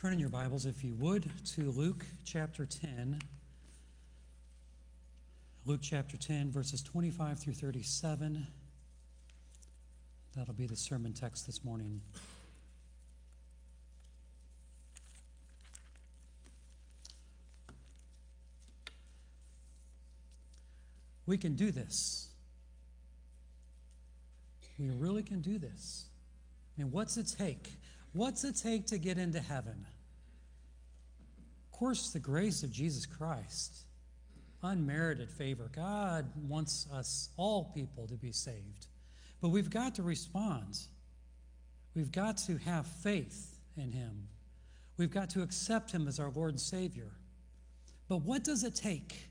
Turn in your Bibles, if you would, to Luke chapter 10. Luke chapter 10, verses 25 through 37. That'll be the sermon text this morning. We can do this. We really can do this. I mean, what's it take? What's it take to get into heaven? Of course, the grace of Jesus Christ, unmerited favor. God wants us, all people, to be saved. But we've got to respond. We've got to have faith in Him. We've got to accept Him as our Lord and Savior. But what does it take?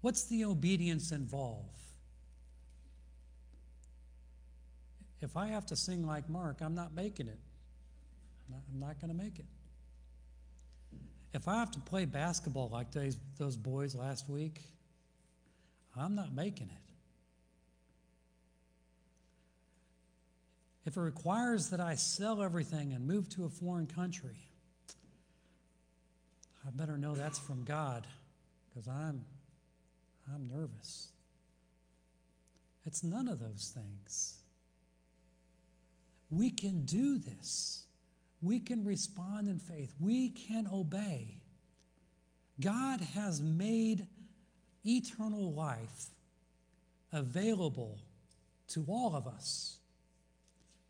What's the obedience involve? If I have to sing like Mark, I'm not making it. I'm not, not going to make it. If I have to play basketball like those, those boys last week, I'm not making it. If it requires that I sell everything and move to a foreign country, I better know that's from God because I'm I'm nervous. It's none of those things. We can do this. We can respond in faith. We can obey. God has made eternal life available to all of us.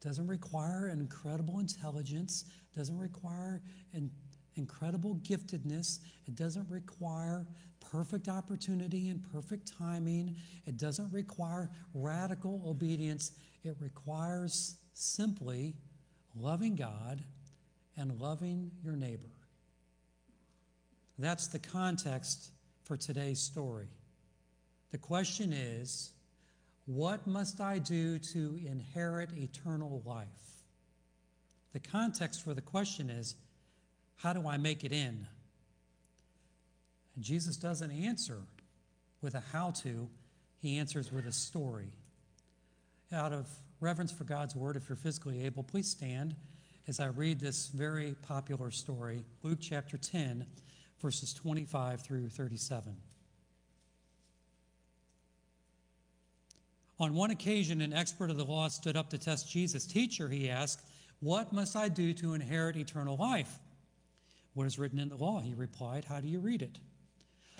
Doesn't require incredible intelligence, doesn't require an incredible giftedness, it doesn't require perfect opportunity and perfect timing. It doesn't require radical obedience. It requires simply loving God and loving your neighbor. That's the context for today's story. The question is what must I do to inherit eternal life? The context for the question is how do I make it in? And Jesus doesn't answer with a how to, he answers with a story. Out of reverence for God's word, if you're physically able, please stand as I read this very popular story, Luke chapter 10, verses 25 through 37. On one occasion, an expert of the law stood up to test Jesus. Teacher, he asked, What must I do to inherit eternal life? What is written in the law? He replied, How do you read it?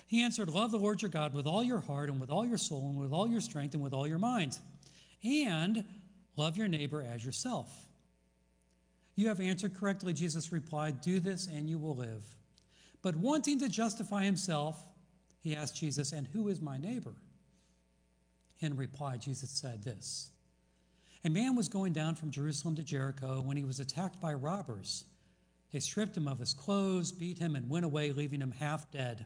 He answered, Love the Lord your God with all your heart and with all your soul and with all your strength and with all your mind. And love your neighbor as yourself. You have answered correctly, Jesus replied. Do this and you will live. But wanting to justify himself, he asked Jesus, And who is my neighbor? In reply, Jesus said this A man was going down from Jerusalem to Jericho when he was attacked by robbers. They stripped him of his clothes, beat him, and went away, leaving him half dead.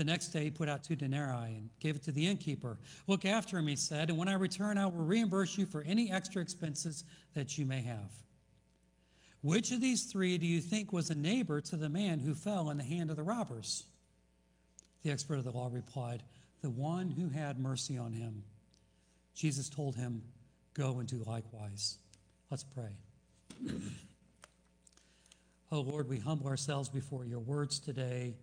The next day, he put out two denarii and gave it to the innkeeper. Look after him, he said, and when I return, I will reimburse you for any extra expenses that you may have. Which of these three do you think was a neighbor to the man who fell in the hand of the robbers? The expert of the law replied, The one who had mercy on him. Jesus told him, Go and do likewise. Let's pray. oh Lord, we humble ourselves before your words today.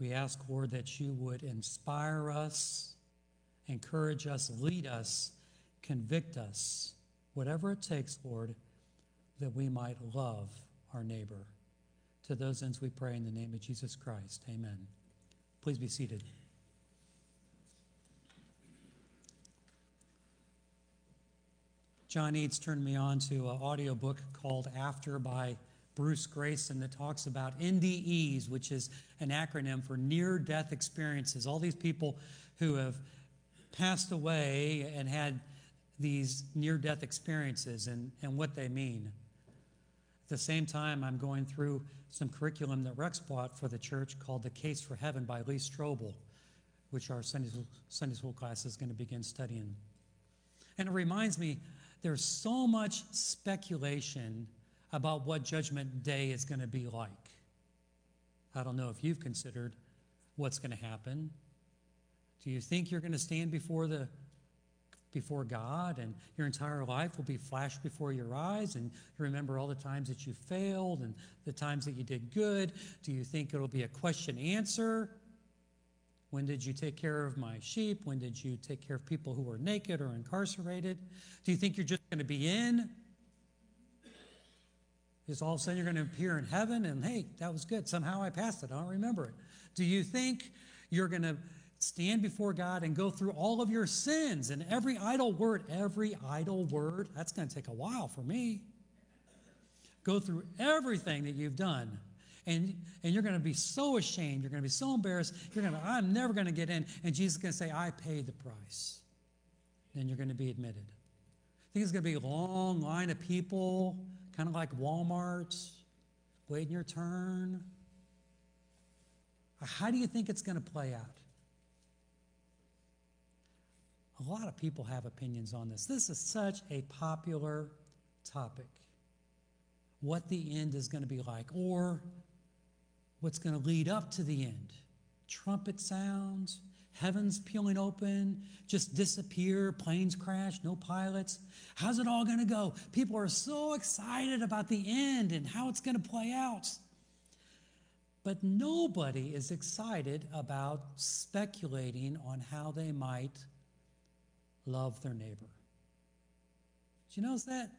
We ask, Lord, that you would inspire us, encourage us, lead us, convict us, whatever it takes, Lord, that we might love our neighbor. To those ends we pray in the name of Jesus Christ. Amen. Please be seated. John Eads turned me on to an audiobook called After by Bruce Greyson that talks about NDEs, which is an acronym for near death experiences. All these people who have passed away and had these near death experiences and, and what they mean. At the same time, I'm going through some curriculum that Rex bought for the church called The Case for Heaven by Lee Strobel, which our Sunday Sunday school class is going to begin studying. And it reminds me there's so much speculation about what Judgment Day is going to be like. I don't know if you've considered what's going to happen. Do you think you're going to stand before the before God and your entire life will be flashed before your eyes and you remember all the times that you failed and the times that you did good? Do you think it'll be a question answer? When did you take care of my sheep? When did you take care of people who were naked or incarcerated? Do you think you're just going to be in? Because all of a sudden you're going to appear in heaven and hey, that was good. Somehow I passed it. I don't remember it. Do you think you're going to stand before God and go through all of your sins and every idle word, every idle word? That's going to take a while for me. Go through everything that you've done and, and you're going to be so ashamed. You're going to be so embarrassed. You're going to, I'm never going to get in. And Jesus is going to say, I paid the price. Then you're going to be admitted. I think it's going to be a long line of people, kind of like Walmart, waiting your turn. How do you think it's going to play out? A lot of people have opinions on this. This is such a popular topic. What the end is going to be like, or what's going to lead up to the end. Trumpet sounds, heavens peeling open, just disappear, planes crash, no pilots. How's it all going to go? People are so excited about the end and how it's going to play out. But nobody is excited about speculating on how they might love their neighbor. Did you notice that?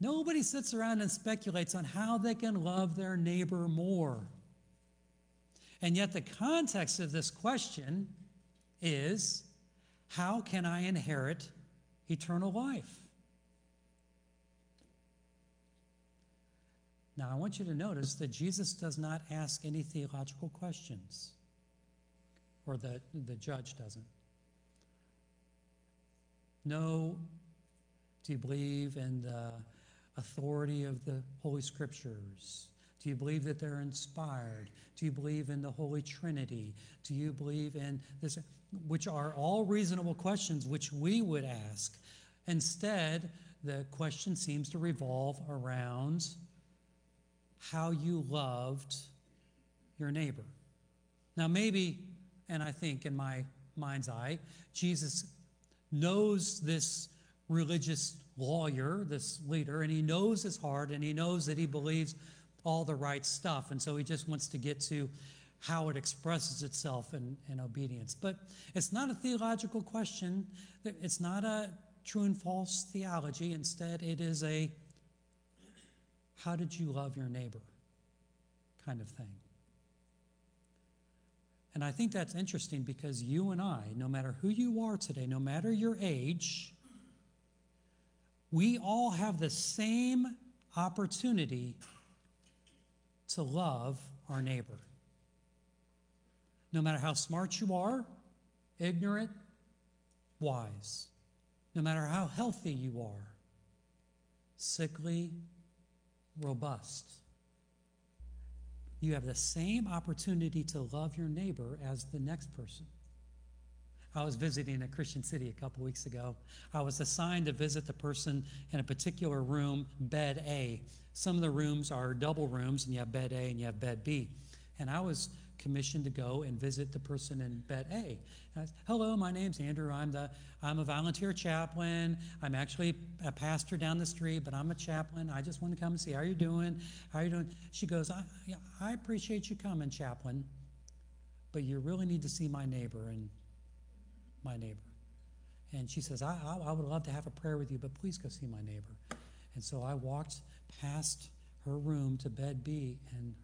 Nobody sits around and speculates on how they can love their neighbor more. And yet, the context of this question is how can I inherit eternal life? Now, I want you to notice that Jesus does not ask any theological questions, or the, the judge doesn't. No, do you believe in the authority of the Holy Scriptures? Do you believe that they're inspired? Do you believe in the Holy Trinity? Do you believe in this? Which are all reasonable questions which we would ask. Instead, the question seems to revolve around how you loved your neighbor. Now, maybe, and I think in my mind's eye, Jesus knows this religious lawyer, this leader, and he knows his heart, and he knows that he believes all the right stuff. And so he just wants to get to how it expresses itself in, in obedience. But it's not a theological question, it's not a true and false theology. Instead, it is a how did you love your neighbor kind of thing. And I think that's interesting because you and I, no matter who you are today, no matter your age, we all have the same opportunity to love our neighbor. No matter how smart you are, ignorant, wise, no matter how healthy you are, sickly, robust, you have the same opportunity to love your neighbor as the next person. I was visiting a Christian city a couple weeks ago. I was assigned to visit the person in a particular room, bed A. Some of the rooms are double rooms, and you have bed A and you have bed B. And I was commissioned to go and visit the person in bed A. Said, Hello, my name's Andrew. I'm the I'm a volunteer chaplain. I'm actually a pastor down the street, but I'm a chaplain. I just want to come and see how you're doing. How you doing? She goes, I, I appreciate you coming, chaplain, but you really need to see my neighbor and my neighbor. And she says, I, I, I would love to have a prayer with you, but please go see my neighbor. And so I walked past her room to bed B, and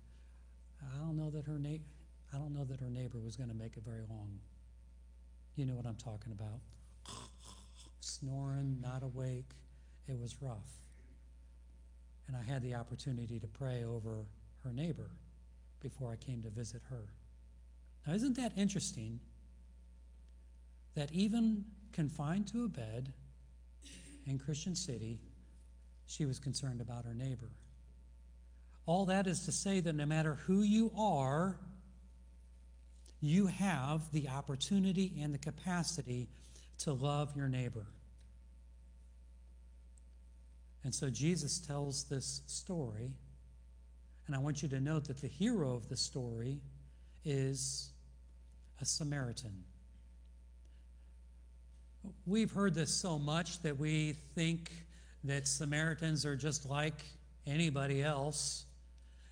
I don't know that her na- I don't know that her neighbor was going to make it very long. You know what I'm talking about. Snoring, not awake. It was rough. And I had the opportunity to pray over her neighbor before I came to visit her. Now, isn't that interesting that even confined to a bed in Christian City, she was concerned about her neighbor. All that is to say that no matter who you are, you have the opportunity and the capacity to love your neighbor. And so Jesus tells this story, and I want you to note that the hero of the story is a Samaritan. We've heard this so much that we think that Samaritans are just like anybody else.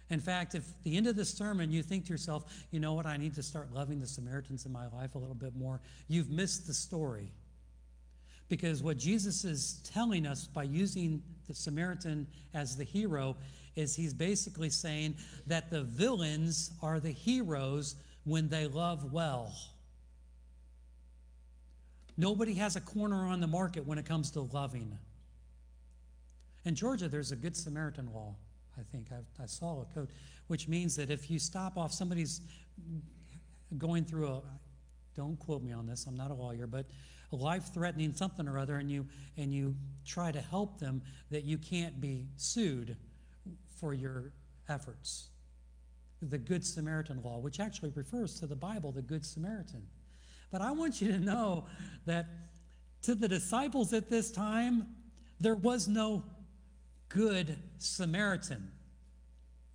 In fact, if at the end of this sermon you think to yourself, you know what, I need to start loving the Samaritans in my life a little bit more, you've missed the story. Because what Jesus is telling us by using the Samaritan as the hero is he's basically saying that the villains are the heroes when they love well. Nobody has a corner on the market when it comes to loving. In Georgia, there's a Good Samaritan law, I think. I, I saw a code, which means that if you stop off somebody's going through a, don't quote me on this, I'm not a lawyer, but a life threatening something or other, and you, and you try to help them, that you can't be sued for your efforts. The Good Samaritan law, which actually refers to the Bible, the Good Samaritan. But I want you to know that to the disciples at this time, there was no good Samaritan.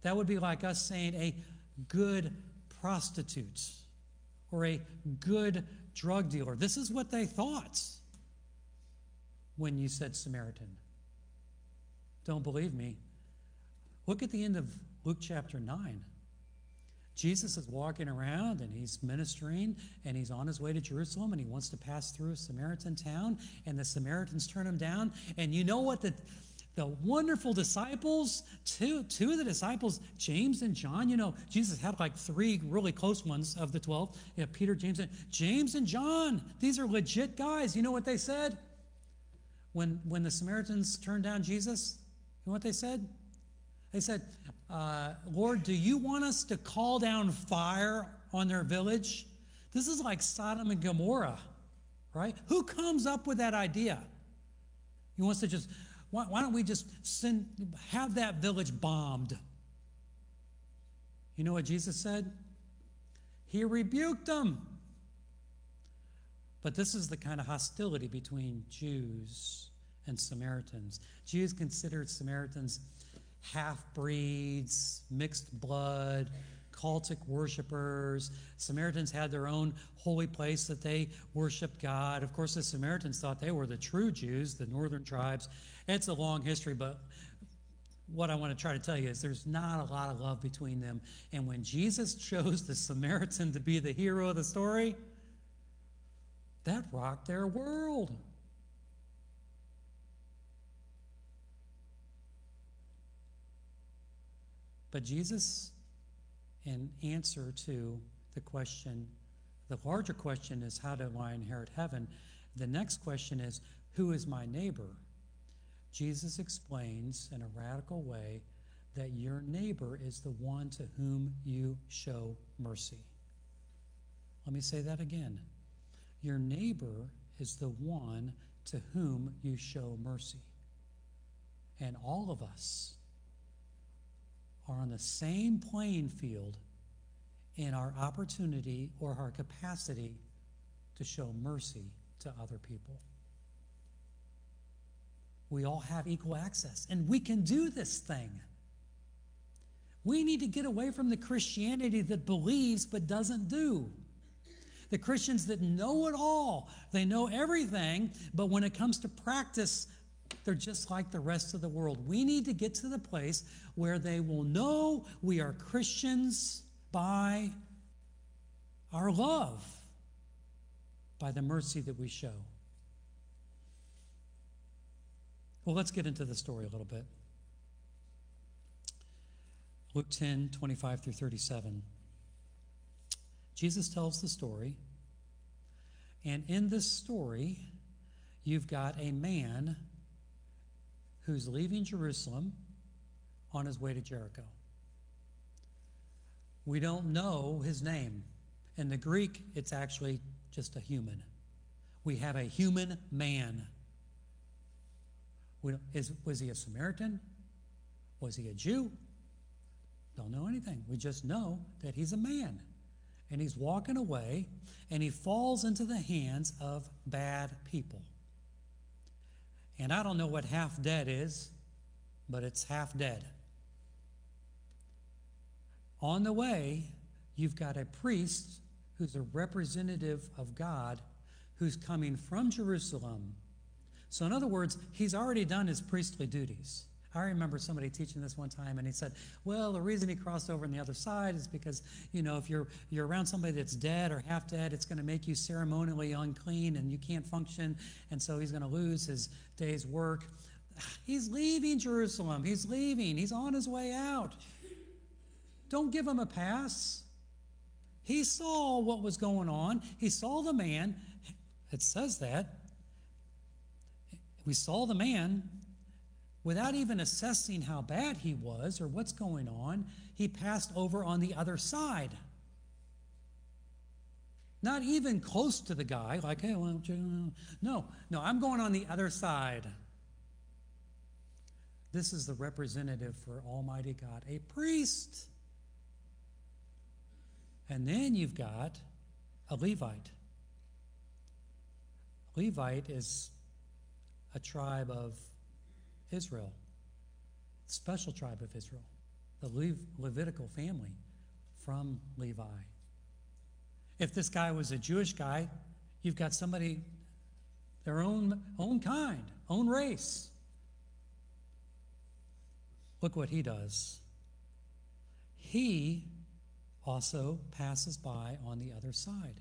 That would be like us saying a good prostitute or a good drug dealer. This is what they thought when you said Samaritan. Don't believe me? Look at the end of Luke chapter 9. Jesus is walking around and he's ministering and he's on his way to Jerusalem and he wants to pass through a Samaritan town and the Samaritans turn him down. And you know what the, the wonderful disciples, two, two of the disciples, James and John, you know, Jesus had like three really close ones of the 12. You know, Peter, James, and James and John. These are legit guys. You know what they said? When, when the Samaritans turned down Jesus, you know what they said? They said, uh, Lord, do you want us to call down fire on their village? This is like Sodom and Gomorrah, right? Who comes up with that idea? He wants to just, why, why don't we just send, have that village bombed? You know what Jesus said? He rebuked them. But this is the kind of hostility between Jews and Samaritans. Jews considered Samaritans half breeds, mixed blood, cultic worshippers. Samaritans had their own holy place that they worshiped God. Of course, the Samaritans thought they were the true Jews, the northern tribes. It's a long history, but what I want to try to tell you is there's not a lot of love between them. And when Jesus chose the Samaritan to be the hero of the story, that rocked their world. But Jesus, in answer to the question, the larger question is, how do I inherit heaven? The next question is, who is my neighbor? Jesus explains in a radical way that your neighbor is the one to whom you show mercy. Let me say that again. Your neighbor is the one to whom you show mercy. And all of us are on the same playing field in our opportunity or our capacity to show mercy to other people. We all have equal access, and we can do this thing. We need to get away from the Christianity that believes but doesn't do. The Christians that know it all, they know everything, but when it comes to practice, they're just like the rest of the world. We need to get to the place where they will know we are Christians by our love, by the mercy that we show. Well, let's get into the story a little bit. Luke 10 25 through 37. Jesus tells the story, and in this story, you've got a man who's leaving Jerusalem on his way to Jericho. We don't know his name. In the Greek, it's actually just a human. We have a human man. Is, was he a Samaritan? Was he a Jew? Don't know anything. We just know that he's a man. and he's walking away, and he falls into the hands of bad people. And I don't know what half dead is, but it's half dead. On the way, you've got a priest who's a representative of God who's coming from Jerusalem. So, in other words, he's already done his priestly duties. I remember somebody teaching this one time, and he said, "Well, the reason he crossed over on the other side is because you know if you're you're around somebody that's dead or half dead, it's going to make you ceremonially unclean, and you can't function, and so he's going to lose his day's work." He's leaving Jerusalem. He's leaving. He's on his way out. Don't give him a pass. He saw what was going on. He saw the man. It says that. We saw the man without even assessing how bad he was or what's going on. He passed over on the other side. Not even close to the guy, like, hey, well, no, no, I'm going on the other side. This is the representative for Almighty God, a priest. And then you've got a Levite. Levite is a tribe of Israel, special tribe of Israel, the Le- Levitical family from Levi. If this guy was a Jewish guy, you've got somebody their own own kind, own race. Look what he does. He also passes by on the other side.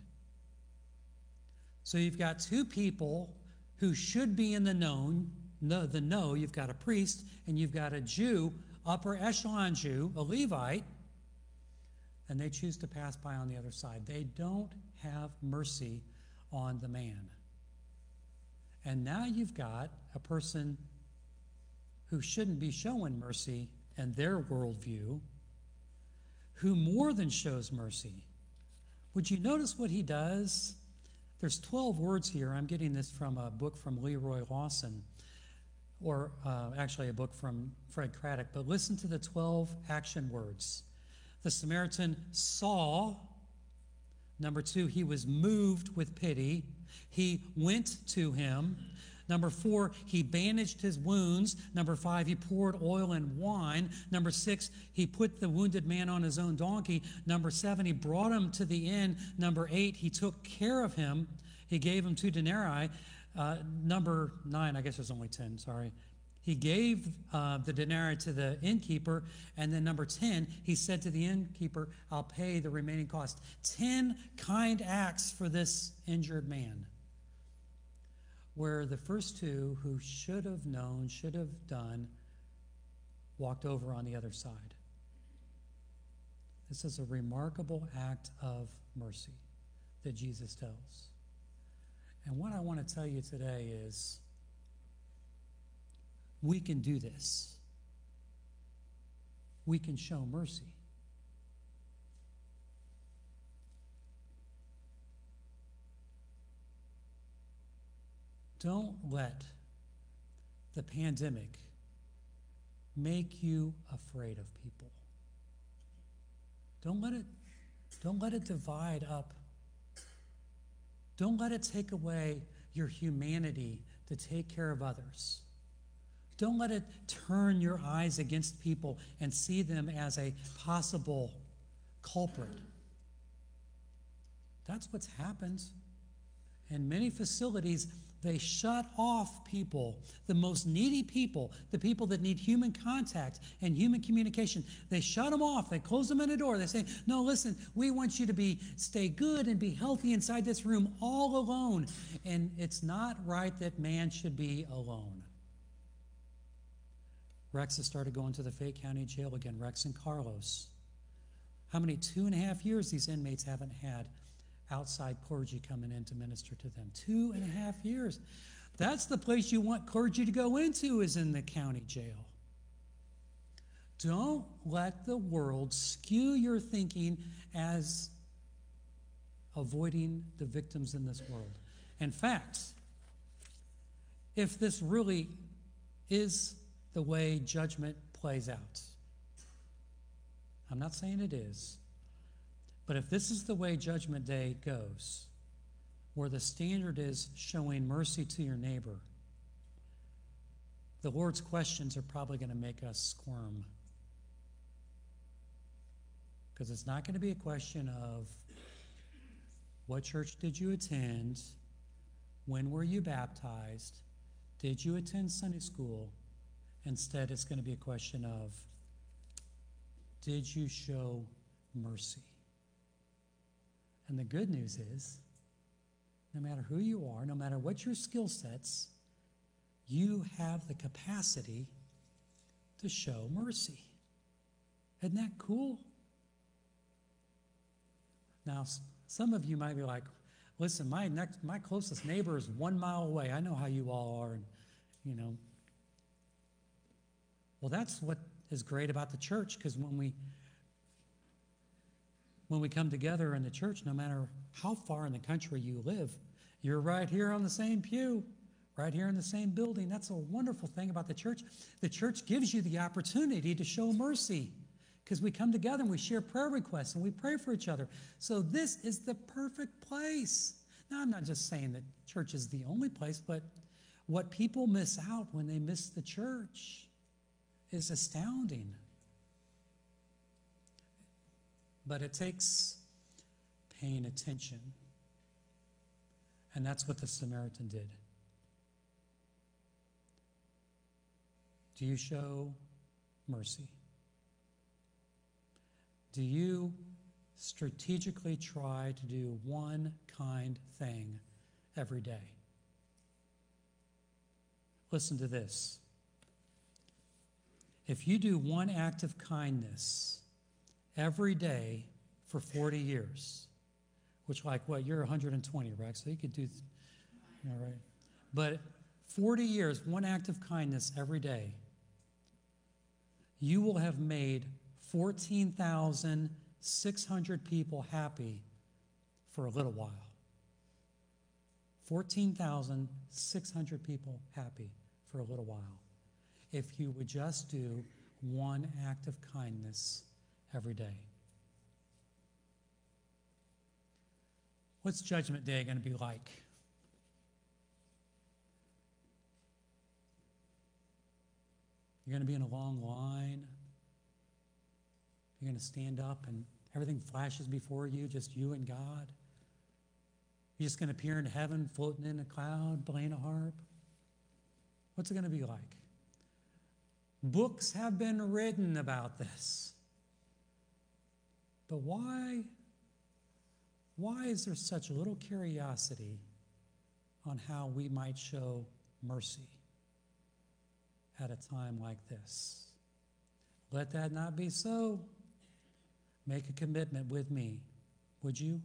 So you've got two people who should be in the known, the, the know. You've got a priest and you've got a Jew, upper echelon Jew, a Levite, and they choose to pass by on the other side. They don't have mercy on the man. And now you've got a person who shouldn't be showing mercy in their worldview who more than shows mercy. Would you notice what he does? There's 12 words here. I'm getting this from a book from Leroy Lawson, or uh, actually a book from Fred Craddock. But listen to the 12 action words. The Samaritan saw. Number two, he was moved with pity. He went to him. Number four, he bandaged his wounds. Number five, he poured oil and wine. Number six, he put the wounded man on his own donkey. Number seven, he brought him to the inn. Number eight, he took care of him. He gave him two denarii. Uh, number nine, I guess there's only 10, sorry. He gave uh, the denarii to the innkeeper. And then number 10, he said to the innkeeper, I'll pay the remaining cost. 10 kind acts for this injured man where the first two who should have known, should have done, walked over on the other side. This is a remarkable act of mercy that Jesus tells. And what I want to tell you today is we can do this. We can show mercy. Don't let the pandemic make you afraid of people. Don't let it don't let it divide up. Don't let it take away your humanity to take care of others. Don't let it turn your eyes against people and see them as a possible culprit. That's what's happened. In many facilities, they shut off people, the most needy people, the people that need human contact and human communication. They shut them off. They close them in a door. They say, "No, listen, we want you to be stay good and be healthy inside this room all alone." And it's not right that man should be alone. Rex has started going to the Fayette County Jail again. Rex and Carlos. How many two and a half years these inmates haven't had outside clergy coming in to minister to them. Two and a half years. That's the place you want clergy to go into, is in the county jail. Don't let the world skew your thinking as avoiding the victims in this world. In fact, if this really is the way judgment plays out, I'm not saying it is, But if this is the way Judgment Day goes, where the standard is showing mercy to your neighbor, the Lord's questions are probably going to make us squirm. Because it's not going to be a question of what church did you attend? When were you baptized? Did you attend Sunday school? Instead, it's going to be a question of did you show mercy? And the good news is no matter who you are, no matter what your skill sets, you have the capacity to show mercy. Isn't that cool? Now, some of you might be like, listen, my next my closest neighbor is one mile away. I know how you all are, and you know. Well, that's what is great about the church, because when we when we come together in the church, no matter how far in the country you live, you're right here on the same pew, right here in the same building. That's a wonderful thing about the church. The church gives you the opportunity to show mercy because we come together and we share prayer requests and we pray for each other. So, this is the perfect place. Now, I'm not just saying that church is the only place, but what people miss out when they miss the church is astounding. But it takes paying attention. And that's what the Samaritan did. Do you show mercy? Do you strategically try to do one kind thing every day? Listen to this. If you do one act of kindness every day for 40 years, which, like, what, you're 120, right? So you could do, all right. But 40 years, one act of kindness every day, you will have made 14,600 people happy for a little while. 14,600 people happy for a little while. If you would just do one act of kindness every day. What's Judgment Day going to be like? You're going to be in a long line. You're going to stand up and everything flashes before you, just you and God. You're just going to appear in heaven, floating in a cloud, playing a harp. What's it going to be like? Books have been written about this. But why, why is there such little curiosity on how we might show mercy at a time like this? Let that not be so. Make a commitment with me, would you,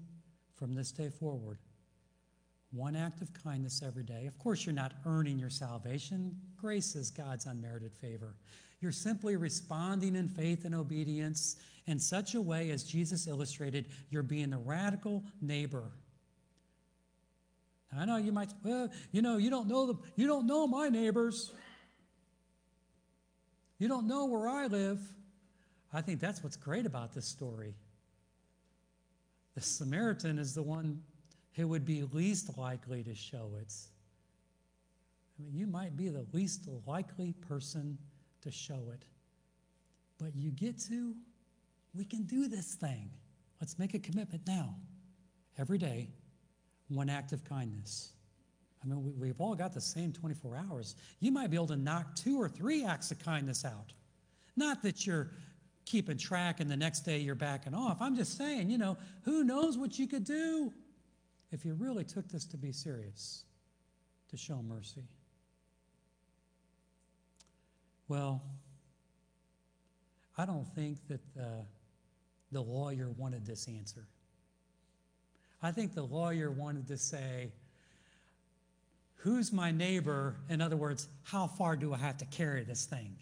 from this day forward? One act of kindness every day. Of course, you're not earning your salvation. Grace is God's unmerited favor. You're simply responding in faith and obedience in such a way as Jesus illustrated, you're being the radical neighbor. I know you might, well, you know, you don't know the, you don't know my neighbors. You don't know where I live. I think that's what's great about this story. The Samaritan is the one who would be least likely to show it. I mean, you might be the least likely person to show it. But you get to, we can do this thing. Let's make a commitment now. Every day, one act of kindness. I mean, we, have all got the same 24 hours. You might be able to knock two or three acts of kindness out. Not that you're keeping track and the next day you're backing off. I'm just saying, you know, who knows what you could do if you really took this to be serious, to show mercy. Well, I don't think that the, the lawyer wanted this answer. I think the lawyer wanted to say, Who's my neighbor? In other words, how far do I have to carry this thing?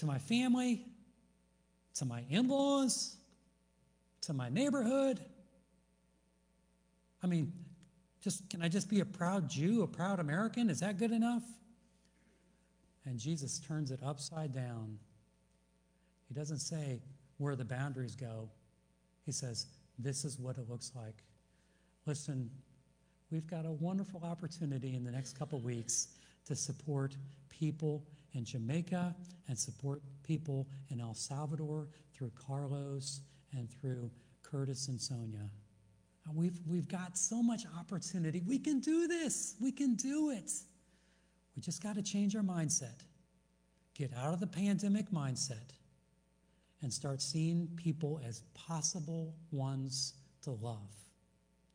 to my family, to my in laws, to my neighborhood. I mean, just can I just be a proud Jew, a proud American? Is that good enough? And Jesus turns it upside down. He doesn't say where the boundaries go. He says, This is what it looks like. Listen, we've got a wonderful opportunity in the next couple weeks to support people in Jamaica and support people in El Salvador through Carlos and through Curtis and Sonia. We've, we've got so much opportunity. We can do this. We can do it. We just got to change our mindset. Get out of the pandemic mindset and start seeing people as possible ones to love.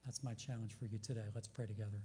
That's my challenge for you today. Let's pray together.